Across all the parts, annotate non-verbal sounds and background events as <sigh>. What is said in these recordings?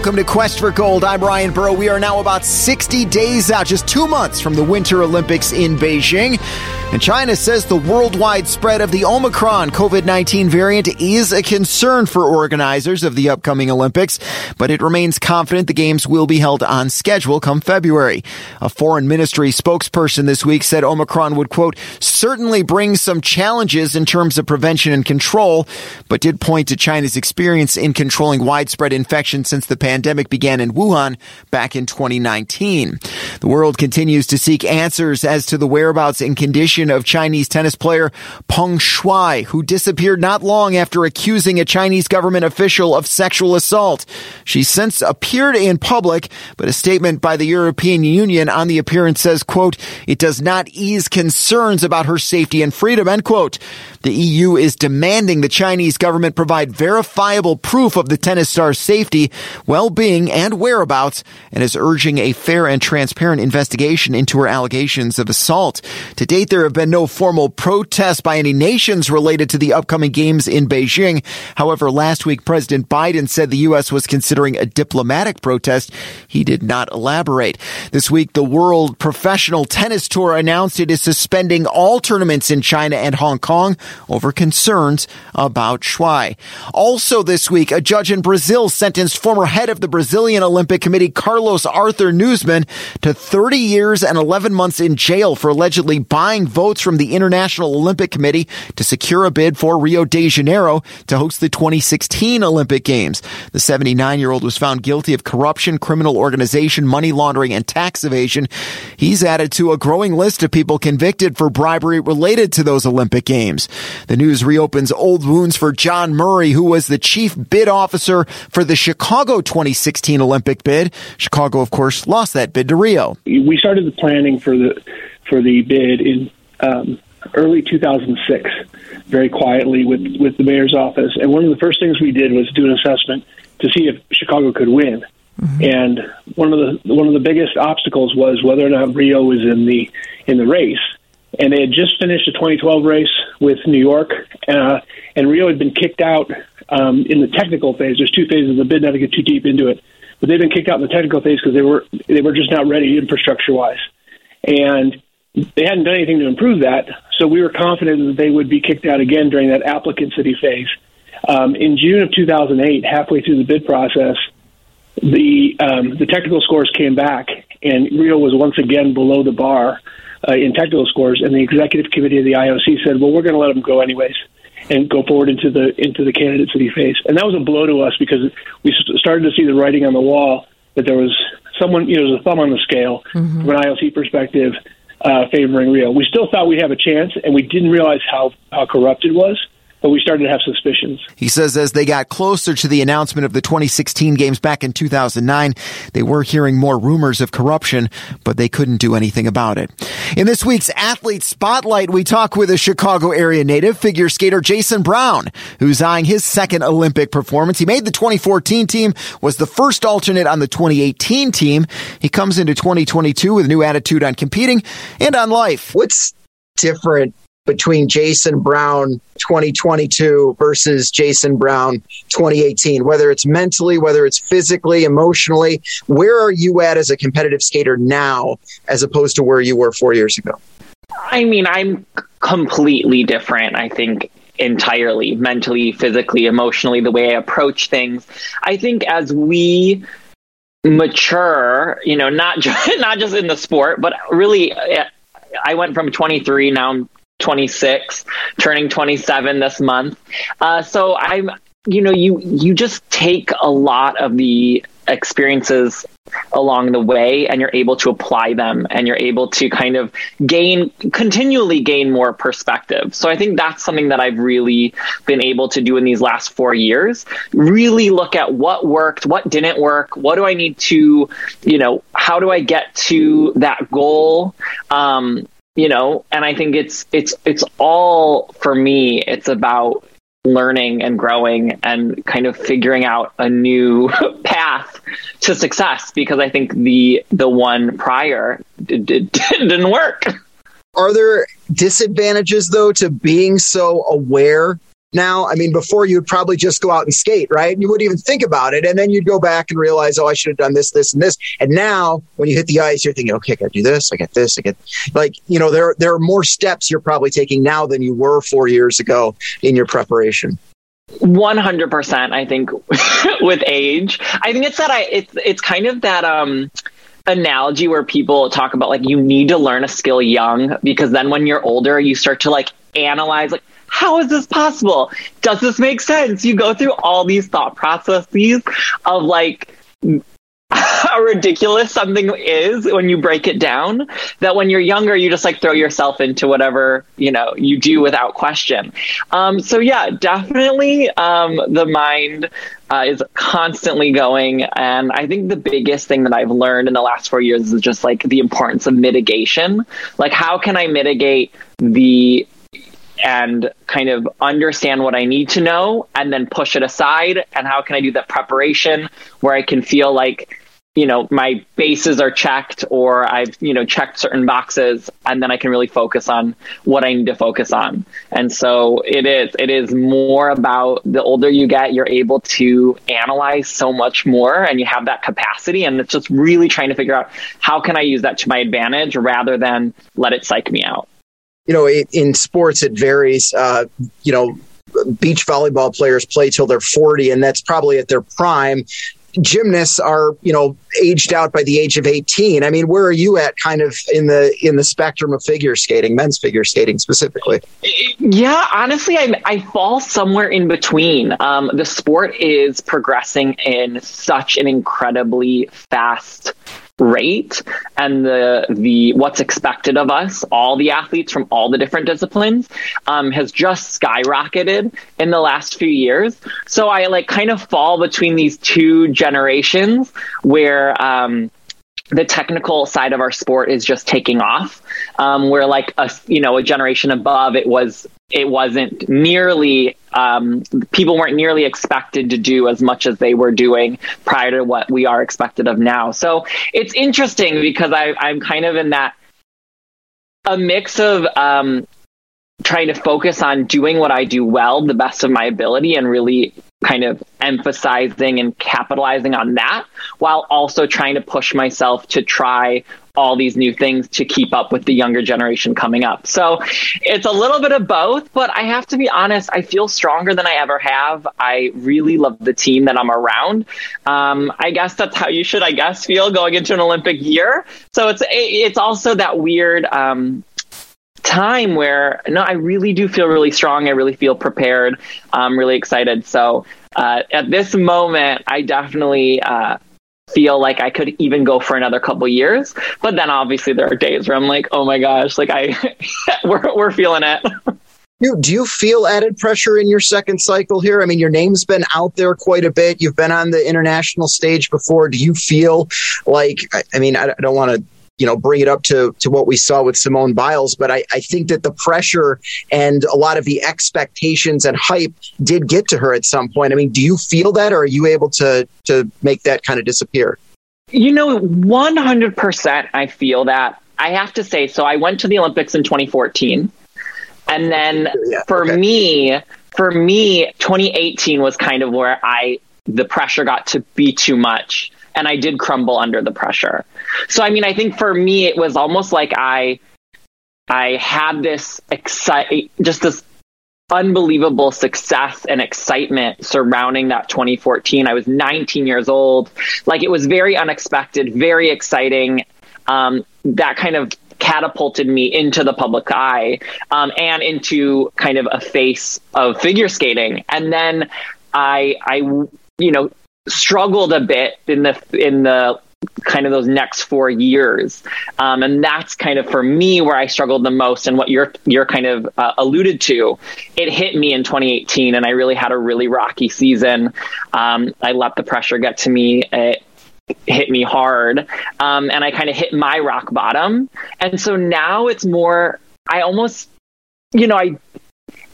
Welcome to Quest for Gold. I'm Ryan Burrow. We are now about 60 days out, just two months from the Winter Olympics in Beijing. And China says the worldwide spread of the Omicron COVID 19 variant is a concern for organizers of the upcoming Olympics, but it remains confident the Games will be held on schedule come February. A foreign ministry spokesperson this week said Omicron would, quote, certainly bring some challenges in terms of prevention and control, but did point to China's experience in controlling widespread infection since the pandemic began in Wuhan back in 2019. The world continues to seek answers as to the whereabouts and condition of Chinese tennis player Peng Shuai, who disappeared not long after accusing a Chinese government official of sexual assault. She since appeared in public, but a statement by the European Union on the appearance says, quote, it does not ease concerns about her safety and freedom, end quote. The EU is demanding the Chinese government provide verifiable proof of the tennis star's safety, well-being, and whereabouts, and is urging a fair and transparent investigation into her allegations of assault. To date, there have been no formal protests by any nations related to the upcoming games in Beijing. However, last week, President Biden said the U.S. was considering a diplomatic protest. He did not elaborate. This week, the World Professional Tennis Tour announced it is suspending all tournaments in China and Hong Kong over concerns about Shuai. Also this week, a judge in Brazil sentenced former head of the Brazilian Olympic Committee, Carlos Arthur Nuzman, to 30 years and 11 months in jail for allegedly buying votes from the International Olympic Committee to secure a bid for Rio de Janeiro to host the 2016 Olympic Games. The 79 year old was found guilty of corruption, criminal organization, money laundering, and tax evasion. He's added to a growing list of people convicted for bribery related to those Olympic Games. The news reopens old wounds for John Murray, who was the chief bid officer for the Chicago 2016 Olympic bid. Chicago, of course, lost that bid to Rio. We started the planning for the for the bid in um, early 2006, very quietly with with the mayor's office. And one of the first things we did was do an assessment to see if Chicago could win. Mm-hmm. And one of the one of the biggest obstacles was whether or not Rio was in the in the race and they had just finished a 2012 race with New York, uh, and Rio had been kicked out um, in the technical phase. There's two phases the bid, not to get too deep into it, but they've been kicked out in the technical phase because they were they were just not ready infrastructure wise, and they hadn't done anything to improve that. So we were confident that they would be kicked out again during that applicant city phase. Um, in June of 2008, halfway through the bid process, the um, the technical scores came back, and Rio was once again below the bar uh, in technical scores, and the executive committee of the IOC said, "Well, we're going to let them go anyways." And go forward into the into the candidates that he faced. And that was a blow to us because we started to see the writing on the wall that there was someone, you know, there was a thumb on the scale mm-hmm. from an IOC perspective uh, favoring Rio. We still thought we'd have a chance, and we didn't realize how how corrupt it was but we started to have suspicions. He says as they got closer to the announcement of the 2016 games back in 2009, they were hearing more rumors of corruption, but they couldn't do anything about it. In this week's Athlete Spotlight, we talk with a Chicago area native figure skater Jason Brown, who's eyeing his second Olympic performance. He made the 2014 team, was the first alternate on the 2018 team. He comes into 2022 with a new attitude on competing and on life. What's different between Jason Brown 2022 versus Jason Brown 2018, whether it's mentally, whether it's physically, emotionally. Where are you at as a competitive skater now as opposed to where you were four years ago? I mean, I'm completely different, I think, entirely mentally, physically, emotionally, the way I approach things. I think as we mature, you know, not <laughs> just, not just in the sport, but really uh, I went from 23 now I'm 26, turning 27 this month. Uh, so I'm, you know, you you just take a lot of the experiences along the way and you're able to apply them and you're able to kind of gain continually gain more perspective. So i think that's something that i've really been able to do in these last four years. Really look at what worked what didn't work what do i need to you know how do i get to that goal? Um, you know and i think it's it's it's all for me it's about learning and growing and kind of figuring out a new <laughs> path to success because i think the the one prior did, did, <laughs> didn't work. Are there disadvantages though to being so aware now? I mean, before you'd probably just go out and skate, right? And you wouldn't even think about it. And then you'd go back and realize, oh, I should have done this, this, and this. And now when you hit the ice, you're thinking, okay, I gotta do this, I get this, I get like, you know, there, there are more steps you're probably taking now than you were four years ago in your preparation. 100% i think <laughs> with age i think it's that i it's it's kind of that um analogy where people talk about like you need to learn a skill young because then when you're older you start to like analyze like how is this possible? Does this make sense? You go through all these thought processes of like <laughs> how ridiculous something is when you break it down that when you're younger you just like throw yourself into whatever you know you do without question. Um, so yeah definitely um, the mind uh, is constantly going. And i think the biggest thing that i've learned in the last four years is just like the importance of mitigation. Like how can i mitigate the and kind of understand what I need to know and then push it aside? And how can I do that preparation where I can feel like you know my bases are checked or i've you know checked certain boxes and then i can really focus on what i need to focus on. And so it is it is more about the older you get you're able to analyze so much more and you have that capacity. And it's just really trying to figure out how can i use that to my advantage rather than let it psych me out you know in sports it varies. Uh, you know beach volleyball players play till they're 40 and that's probably at their prime. Gymnasts are you know aged out by the age of 18 i mean where are you at kind of in the in the spectrum of figure skating men's figure skating specifically? Yeah honestly i, I fall somewhere in between. Um, the sport is progressing in such an incredibly fast rate and the the what's expected of us, all the athletes from all the different disciplines, um, has just skyrocketed in the last few years. So I like kind of fall between these two generations where. Um, the technical side of our sport is just taking off. Um, where like a you know a generation above, it was it wasn't nearly um, people weren't nearly expected to do as much as they were doing prior to what we are expected of now. So it's interesting because I, I'm kind of in that a mix of um, trying to focus on doing what I do well, the best of my ability, and really kind of emphasizing and capitalizing on that while also trying to push myself to try all these new things to keep up with the younger generation coming up. So it's a little bit of both, but I have to be honest, I feel stronger than I ever have. I really love the team that I'm around. Um, I guess that's how you should, I guess, feel going into an Olympic year. So it's it's also that weird um, time where no, I really do feel really strong. I really feel prepared. I'm really excited. So uh, at this moment, I definitely uh, feel like I could even go for another couple years. But then obviously there are days where I'm like, oh my gosh, like I <laughs> we're we're feeling it. do you feel added pressure in your second cycle here? I mean, your name's been out there quite a bit. You've been on the international stage before. Do you feel like, I mean, I don't want to you know bring it up to to what we saw with Simone Biles, but I, I think that the pressure and a lot of the expectations and hype did get to her at some point. I mean, do you feel that, or are you able to to make that kind of disappear? You know, one hundred percent. I feel that. I have to say, so I went to the Olympics in 2014, and then yeah, for okay. me, for me, 2018 was kind of where I the pressure got to be too much and I did crumble under the pressure. So I mean, I think for me it was almost like I I had this excite just this unbelievable success and excitement surrounding that 2014. I was 19 years old. Like it was very unexpected, very exciting. Um, that kind of catapulted me into the public eye um, and into kind of a face of figure skating. And then I, I, you know, struggled a bit in the in the kind of those next four years. Um, and that's kind of for me where i struggled the most and what you're you're kind of uh, alluded to. It hit me in 2018 and i really had a really rocky season. Um, i let the pressure get to me. It hit me hard. Um, and i kind of hit my rock bottom. And so now it's more i almost you know i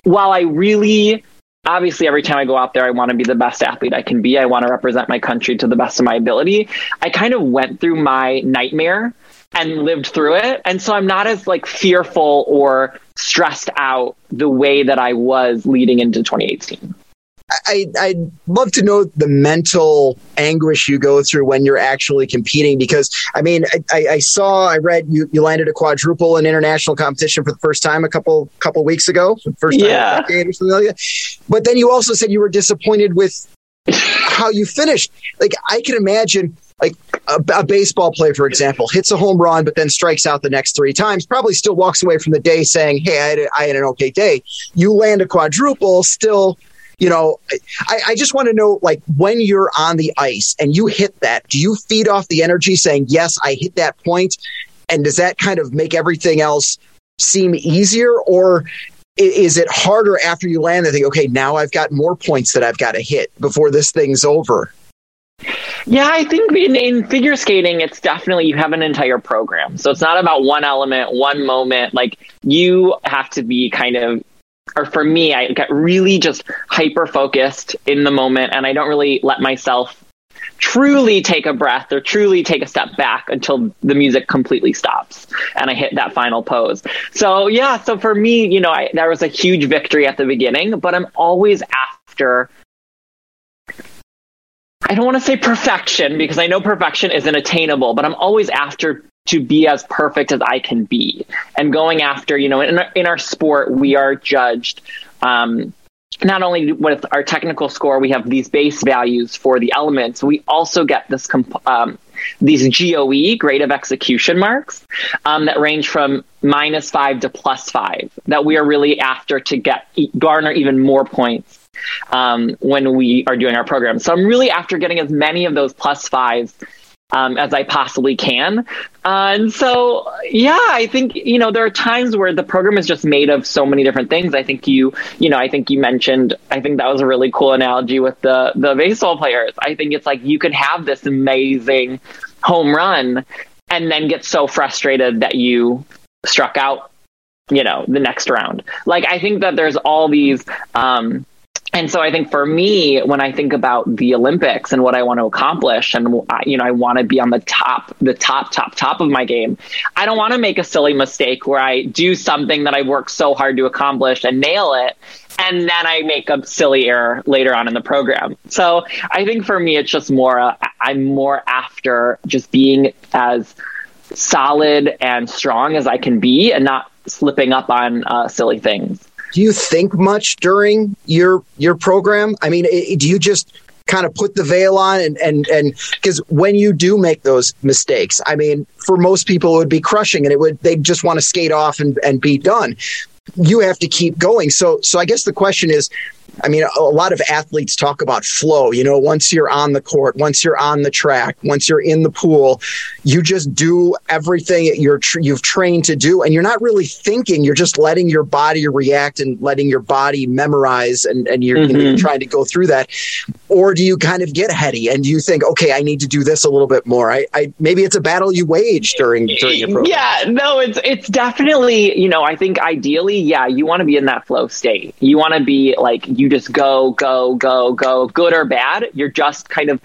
while i really obviously every time I go out there, I want to be the best athlete I can be. I want to represent my country to the best of my ability. I kind of went through my nightmare and lived through it. And so I'm not as like fearful or stressed out the way that I was leading into 2018. I, I'd love to know the mental anguish you go through when you're actually competing because I mean I, I saw I read you, you landed a quadruple in international competition for the first time a couple couple weeks ago first time yeah. or something like that. but then you also said you were disappointed with <laughs> how you finished like I can imagine like a, a, baseball player, for example, hits a home run, but then strikes out the next three times, probably still walks away from the day saying, Hey, I had, a, I had an okay day. You land a quadruple, still you know, I, I just want to know, like, when you're on the ice and you hit that, do you feed off the energy saying, yes, I hit that point? And does that kind of make everything else seem easier? Or is it harder after you land and think, okay, now I've got more points that I've got to hit before this thing's over? Yeah, I think in, in, figure skating, it's definitely you have an entire program. So it's not about one element, one moment. Like you have to be kind of or for me, I get really just hyper focused in the moment and I don't really let myself truly take a breath or truly take a step back until the music completely stops and I hit that final pose. So yeah, so for me, you know, I, there was a huge victory at the beginning, but I'm always after I don't want to say perfection because I know perfection isn't attainable, but I'm always after to be as perfect as I can be. And going after, you know, in our, in our sport, we are judged um, not only with our technical score, we have these base values for the elements. We also get this comp- um, these GOE grade of execution marks um, that range from minus five to plus five. That we are really after to get garner even more points um, when we are doing our program. So I'm really after getting as many of those plus fives um, as I possibly can. Uh, and so, yeah, I think, you know, there are times where the program is just made of so many different things. I think you, you know, I think you mentioned, I think that was a really cool analogy with the, the baseball players. I think it's like you could have this amazing home run and then get so frustrated that you struck out, you know, the next round. Like, I think that there's all these, um, and so I think for me, when I think about the Olympics and what I want to accomplish, and you know, I want to be on the top, the top, top, top of my game. I don't want to make a silly mistake where I do something that I worked so hard to accomplish and nail it, and then I make a silly error later on in the program. So I think for me, it's just more. Uh, I'm more after just being as solid and strong as I can be, and not slipping up on uh, silly things do you think much during your your program? I mean, do you just kind of put the veil on and and and because when you do make those mistakes, I mean, for most people it would be crushing and it would they just want to skate off and and be done. You have to keep going. So so I guess the question is I mean, a lot of athletes talk about flow. You know, once you're on the court, once you're on the track, once you're in the pool, you just do everything you're tr- you've trained to do, and you're not really thinking. You're just letting your body react and letting your body memorize, and and you're, mm-hmm. you know, you're mm-hmm. trying to go through that. Or do you kind of get heady and you think, okay, I need to do this a little bit more? I, I maybe it's a battle you wage during during your program. Yeah, no, it's it's definitely you know I think ideally, yeah, you want to be in that flow state. You want to be like you just go, go, go, go, good or bad. You're just kind of,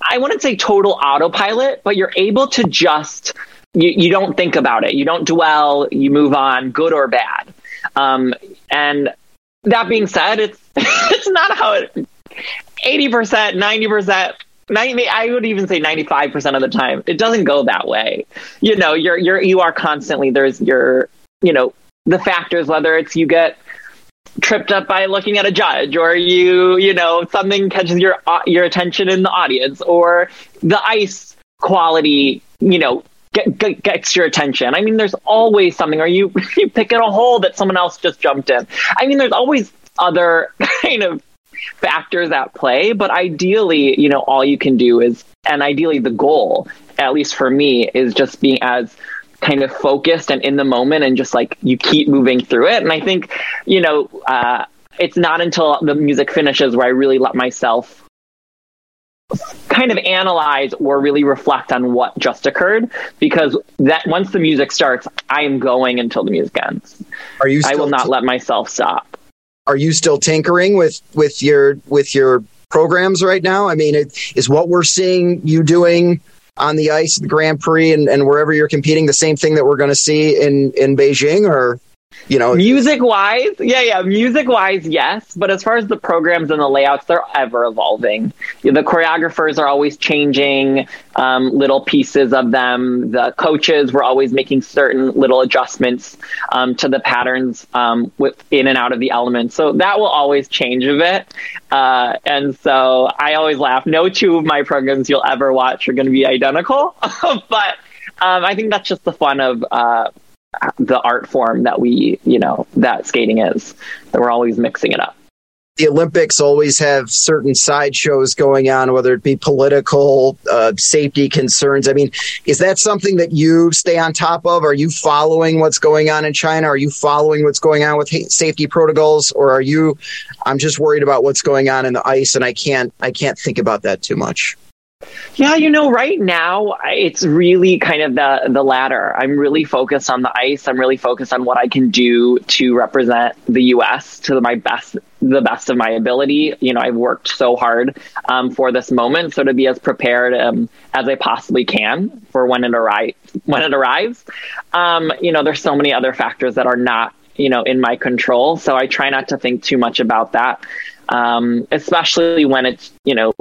I wouldn't say total autopilot, but you're able to just, you, you don't think about it. You don't dwell, you move on, good or bad. Um, and that being said, it's, <laughs> it's not how it, 80%, 90%, 90, I would even say 95% of the time, it doesn't go that way. You know, you're, you're, you are constantly, there's your, you know, the factors, whether it's you get tripped up by looking at a judge or you you know something catches your uh, your attention in the audience or the ice quality you know get, get, gets your attention. I mean there's always something or you <laughs> you pick in a hole that someone else just jumped in. I mean there's always other <laughs> kind of factors at play but ideally you know all you can do is and ideally the goal at least for me is just being as kind of focused and in the moment and just like you keep moving through it. And I think, you know, uh, it's not until the music finishes where I really let myself kind of analyze or really reflect on what just occurred because that once the music starts i am going until the music ends. Are you i will not t- let myself stop. are you still tinkering with with your with your programs right now? I mean it, is what we're seeing you doing on the ice, the Grand Prix, and, and wherever you're competing, the same thing that we're going to see in in Beijing, or you know. Music wise yeah yeah music wise yes but as far as the programs and the layouts they're ever evolving the choreographers are always changing um, little pieces of them the coaches were always making certain little adjustments um, to the patterns um, with in and out of the elements so that will always change a bit uh, and so i always laugh no two of my programs you'll ever watch are going to be identical <laughs> but um, I think that's just the fun of uh, the art form that we, you know, that skating is. That we're always mixing it up. The Olympics always have certain sideshows going on, whether it be political, uh, safety concerns. I mean, is that something that you stay on top of? Are you following what's going on in China? Are you following what's going on with safety protocols, or are you? I'm just worried about what's going on in the ice, and I can't. I can't think about that too much. Yeah, you know, right now it's really kind of the the latter. I'm really focused on the ice. I'm really focused on what I can do to represent the U.S. to my best, the best of my ability. You know, I've worked so hard um, for this moment, so to be as prepared um, as I possibly can for when it arrives. When it arrives, um, you know, there's so many other factors that are not you know in my control. So I try not to think too much about that. Um, especially when it's you know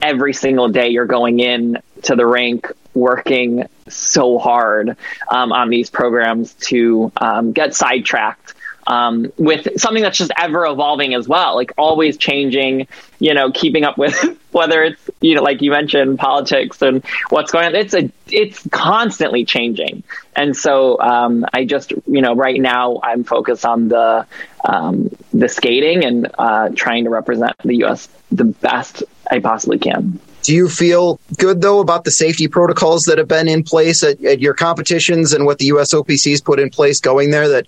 every single day you're going in to the rink working so hard um, on these programs to um, get sidetracked um, with something that's just ever evolving as well, like always changing, you know, keeping up with <laughs> whether it's, you know, like you mentioned, politics and what's going on. It's a, it's constantly changing. And so um, I just, you know, right now I'm focused on the, um, the skating and uh, trying to represent the U.S. the best I possibly can. Do you feel good though about the safety protocols that have been in place at, at your competitions and what the USOPC's put in place going there? That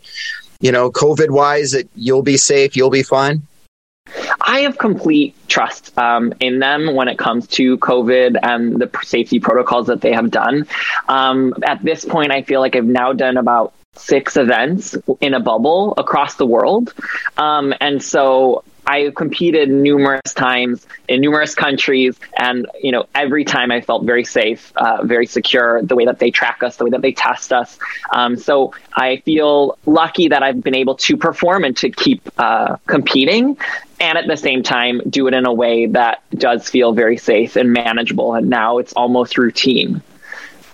you know, COVID wise, that you'll be safe, you'll be fine. I have complete trust um, in them when it comes to COVID and the safety protocols that they have done. Um, at this point, I feel like I've now done about six events in a bubble across the world. Um, and so I competed numerous times in numerous countries, and you know every time I felt very safe, uh, very secure. The way that they track us, the way that they test us. Um, so I feel lucky that I've been able to perform and to keep uh, competing, and at the same time do it in a way that does feel very safe and manageable. And now it's almost routine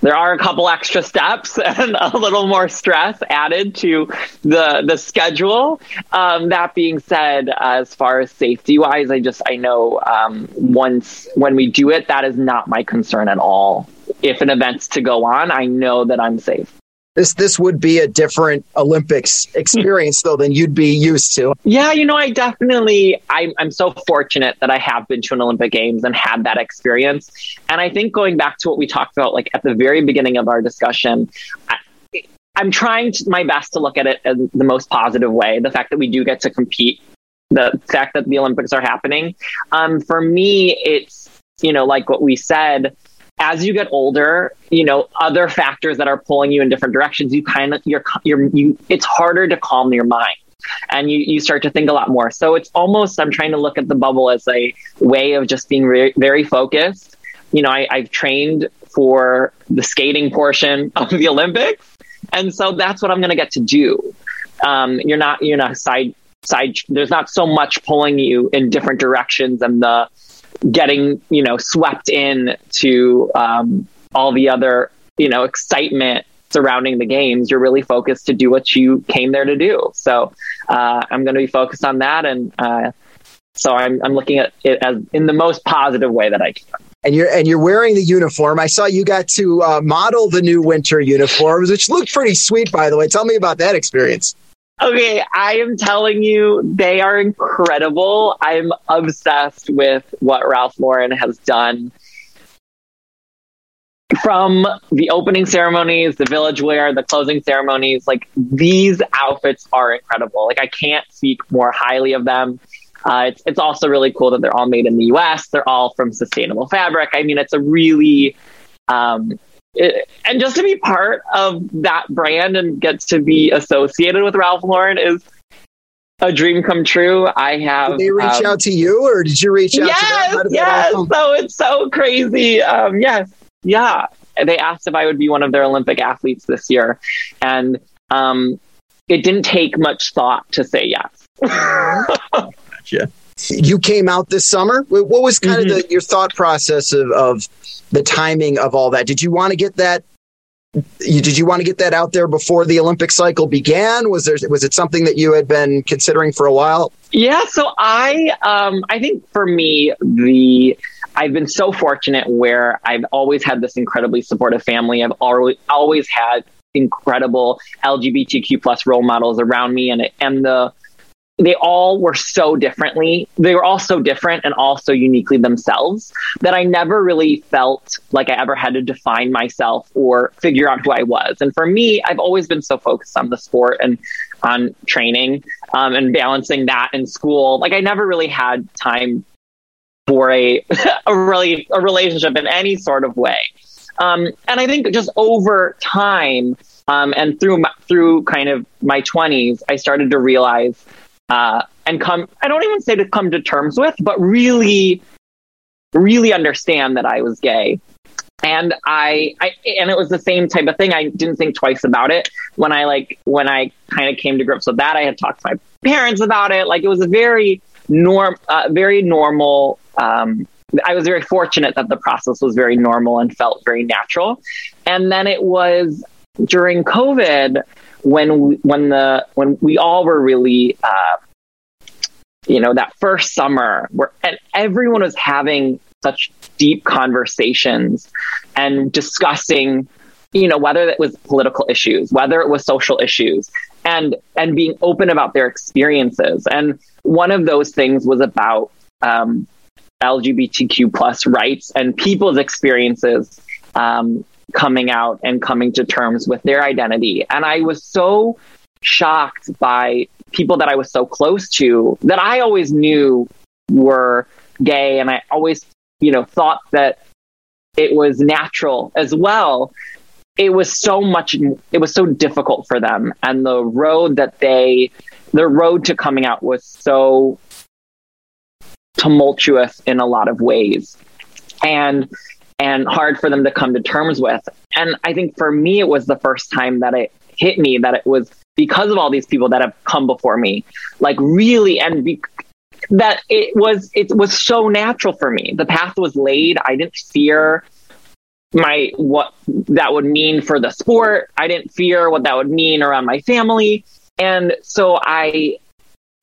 there are a couple extra steps <laughs> and a little more stress added to the the schedule. Um, that being said, as far as safety wise, I just I know um, once when we do it, that is not my concern at all. If an event's to go on, I know that I'm safe this this would be a different Olympics experience though than you'd be used to. Yeah, you know, I definitely I'm I'm so fortunate that I have been to an Olympic Games and had that experience. And I think going back to what we talked about like at the very beginning of our discussion, I, I'm trying to, my best to look at it in the most positive way. The fact that we do get to compete, the fact that the Olympics are happening. Um, for me, it's you know like what we said as you get older, you know, other factors that are pulling you in different directions, you kind of, you're, you're, you, it's harder to calm your mind and you, you start to think a lot more. So it's almost, I'm trying to look at the bubble as a way of just being re- very focused. You know, I, I've trained for the skating portion <laughs> of the Olympics. And so that's what I'm going to get to do. Um, you're not, you're not side, side, there's not so much pulling you in different directions and the, getting you know swept in to um, all the other you know excitement surrounding the games you're really focused to do what you came there to do so uh, i'm going to be focused on that and uh, so I'm, I'm looking at it as in the most positive way that i can and you're and you're wearing the uniform. I saw you got to uh, model the new winter uniforms, which looked pretty sweet, by the way. Tell me about that experience. Okay, I am telling you, they are incredible. I'm obsessed with what Ralph Lauren has done. From the opening ceremonies, the village wear, the closing ceremonies, like these outfits are incredible. Like I can't speak more highly of them. Uh, it's it's also really cool that they're all made in the U.S. They're all from sustainable fabric. I mean, it's a really um, it, and just to be part of that brand and get to be associated with Ralph Lauren is a dream come true. I have. Did they reach um, out to you, or did you reach out yes, to them? Yes, so it's so crazy. Um, yes, yeah, they asked if I would be one of their Olympic athletes this year, and um, it didn't take much thought to say yes. gotcha. <laughs> You came out this summer. What was kind mm-hmm. of the, your thought process of, of the timing of all that? Did you want to get that you, did you want to get that out there before the Olympic cycle began? Was there was it something that you had been considering for a while? Yeah, so I um, I think for me the I've been so fortunate where I've always had this incredibly supportive family. I've always always had incredible LGBTQ plus role models around me, and and the they all were so differently. They were all so different and all so uniquely themselves that I never really felt like I ever had to define myself or figure out who I was. And for me, I've always been so focused on the sport and on training um, and balancing that in school. Like I never really had time for a <laughs> a really a relationship in any sort of way. Um, and I think just over time um, and through my, through kind of my twenties, I started to realize uh, and come, I don't even say to come to terms with, but really, really understand that I was gay. And I, I, and it was the same type of thing. I didn't think twice about it when I like, when I kind of came to grips with that, I had talked to my parents about it. Like it was a very norm, uh, very normal, um, I was very fortunate that the process was very normal and felt very natural. And then it was during COVID when we, when the when we all were really uh, you know that first summer where and everyone was having such deep conversations and discussing you know whether it was political issues whether it was social issues and and being open about their experiences. And one of those things was about um, lgbtq plus rights and people's experiences um, coming out and coming to terms with their identity. And I was so shocked by people that I was so close to that I always knew were gay. And I always, you know, thought that it was natural as well. It was so much, it was so difficult for them. And the road that they, the road to coming out was so tumultuous in a lot of ways. And and hard for them to come to terms with. And I think for me, it was the first time that it hit me that it was because of all these people that have come before me, like really, and be, that it was it was so natural for me. The path was laid. I didn't fear my what that would mean for the sport. I didn't fear what that would mean around my family, and so I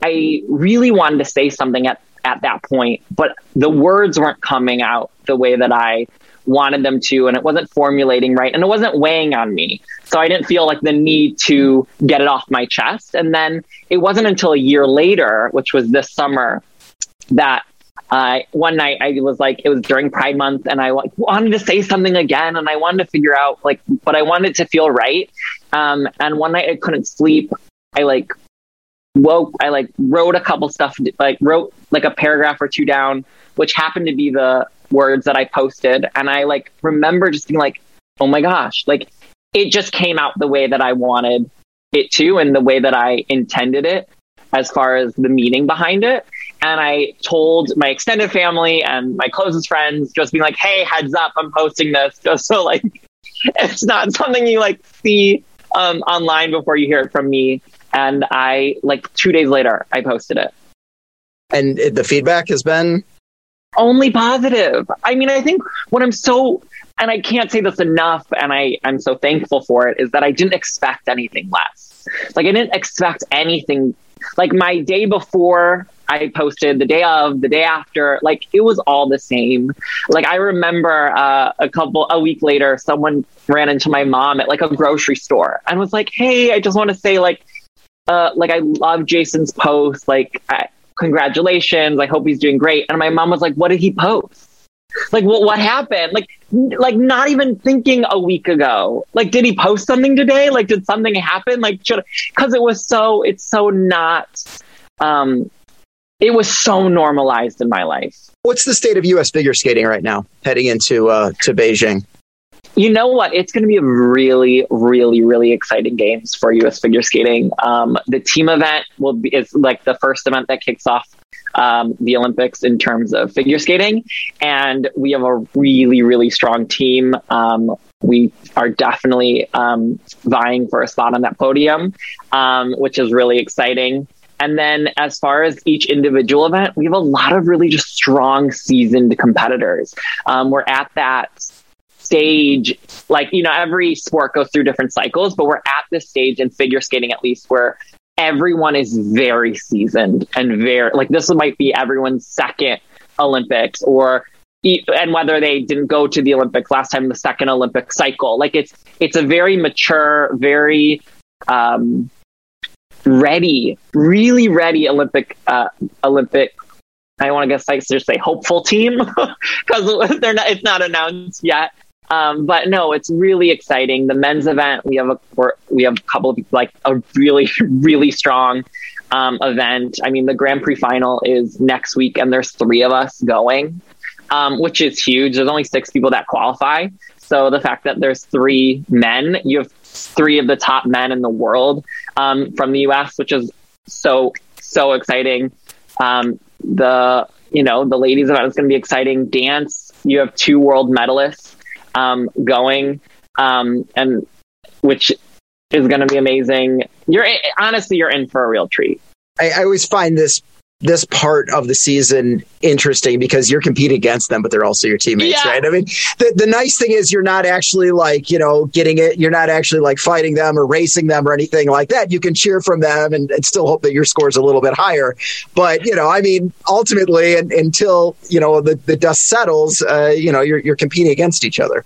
I really wanted to say something at at that point, but the words weren't coming out the way that I wanted them to, and it wasn't formulating right, and it wasn't weighing on me. So I didn't feel like the need to get it off my chest. And then it wasn't until a year later, which was this summer, that uh, one night I was like, it was during Pride Month, and I like wanted to say something again, and I wanted to figure out like, but I wanted to feel right. Um, and one night I couldn't sleep. I like woke. I like wrote a couple stuff, like wrote like a paragraph or two down, which happened to be the words that I posted. And I like remember just being like, oh my gosh, like it just came out the way that I wanted it to and the way that I intended it as far as the meaning behind it. And I told my extended family and my closest friends, just being like, hey, heads up, I'm posting this. <laughs> Just so like it's not something you like see um, online before you hear it from me. And I like two days later, I posted it. And the feedback has been only positive. I mean, I think what I'm so, and I can't say this enough, and I, I'm so thankful for it, is that I didn't expect anything less. Like, I didn't expect anything. Like, my day before I posted, the day of, the day after, like, it was all the same. Like, I remember uh, a couple, a week later, someone ran into my mom at like a grocery store and was like, hey, I just want to say, like, uh, like I love Jason's post. Like, I, congratulations. I hope he's doing great. And my mom was like, what did he post? Like, what, what happened? Like, like not even thinking a week ago. Like, did he post something today? Like, did something happen? Like, should, cause it was so, it's so not, um, it was so normalized in my life. What's the state of U.S. figure skating right now, heading into uh, to Beijing? You know what? It's going to be a really, really, really exciting games for U.S. figure skating. Um, the team event will be is like the first event that kicks off um, the Olympics in terms of figure skating, and we have a really, really strong team. Um, we are definitely um, vying for a spot on that podium, um, which is really exciting. And then as far as each individual event, we have a lot of really just strong, seasoned competitors. Um, we're at that stage, like, you know, every sport goes through different cycles, but we're at this stage in figure skating, at least, where everyone is very seasoned and very, like, this might be everyone's second Olympics or and whether they didn't go to the Olympics last time, the second Olympic cycle. Like it's it's a very mature, very um, ready, really ready Olympic uh, Olympic. I want to guess like just say hopeful team <laughs> because <laughs> they're not. It's not announced yet. Um, but no, it's really exciting. The men's event, we have a we have a couple of like a really <laughs> really strong um, event. I mean, the Grand Prix final is next week, and there's three of us going, um, which is huge. There's only six people that qualify, so the fact that there's three men, you have three of the top men in the world um, from the U.S., which is so so exciting. Um, the you know the ladies event is going to be exciting. Dance, you have two world medalists um, going, um, and which is going to be amazing. You're honestly, you're in for a real treat. I, I always find this this part of the season interesting because you're competing against them, but they're also your teammates, yeah. right? I mean, the, the nice thing is you're not actually like, you know, getting it. You're not actually like fighting them or racing them or anything like that. You can cheer from them and, and still hope that your score is a little bit higher. But, you know, I mean, ultimately, and, until, you know, the, the dust settles, uh, you know, you're, you're competing against each other.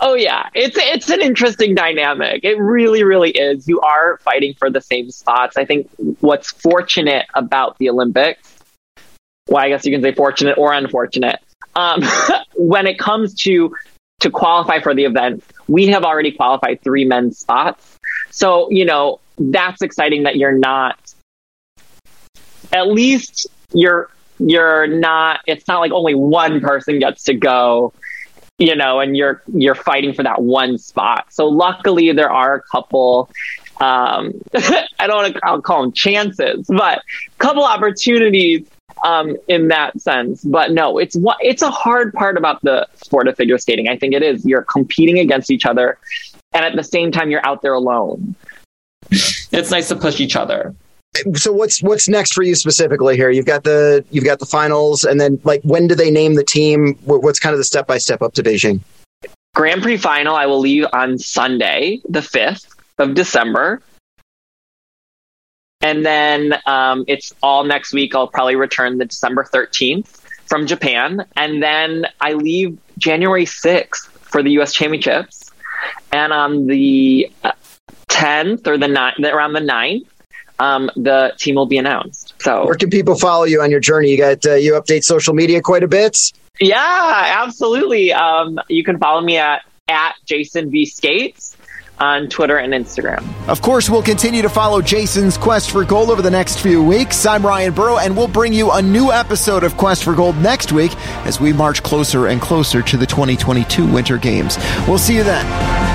Oh yeah, it's it's an interesting dynamic. It really, really is. You are fighting for the same spots. I think what's fortunate about the Olympics, well, I guess you can say fortunate or unfortunate, um, <laughs> when it comes to to qualify for the event, we have already qualified three men's spots. So you know that's exciting that you're not. At least you're you're not. It's not like only one person gets to go you know, and you're you're fighting for that one spot. So luckily, there are a couple. Um, <laughs> I don't want to I'll call them chances, but a couple opportunities um, in that sense. But no, it's what it's a hard part about the sport of figure skating. I think it is. You're competing against each other, and at the same time, you're out there alone. It's nice to push each other so what's what's next for you specifically here? You've got the you've got the finals, and then like when do they name the team? What's kind of the step by step up to Beijing? Grand Prix final, I will leave on Sunday, the fifth of December, and then um, it's all next week. I'll probably return the December thirteenth from Japan, and then I leave January sixth for the U.S. Championships, and on the uh, tenth or the ninth, around the 9th, um, the team will be announced. So, where can people follow you on your journey? You got uh, you update social media quite a bit. Yeah, absolutely. Um, you can follow me at at Jason B Skates on Twitter and Instagram. Of course, we'll continue to follow Jason's quest for gold over the next few weeks. I'm Ryan Burrow, and we'll bring you a new episode of Quest for Gold next week as we march closer and closer to the 2022 Winter Games. We'll see you then.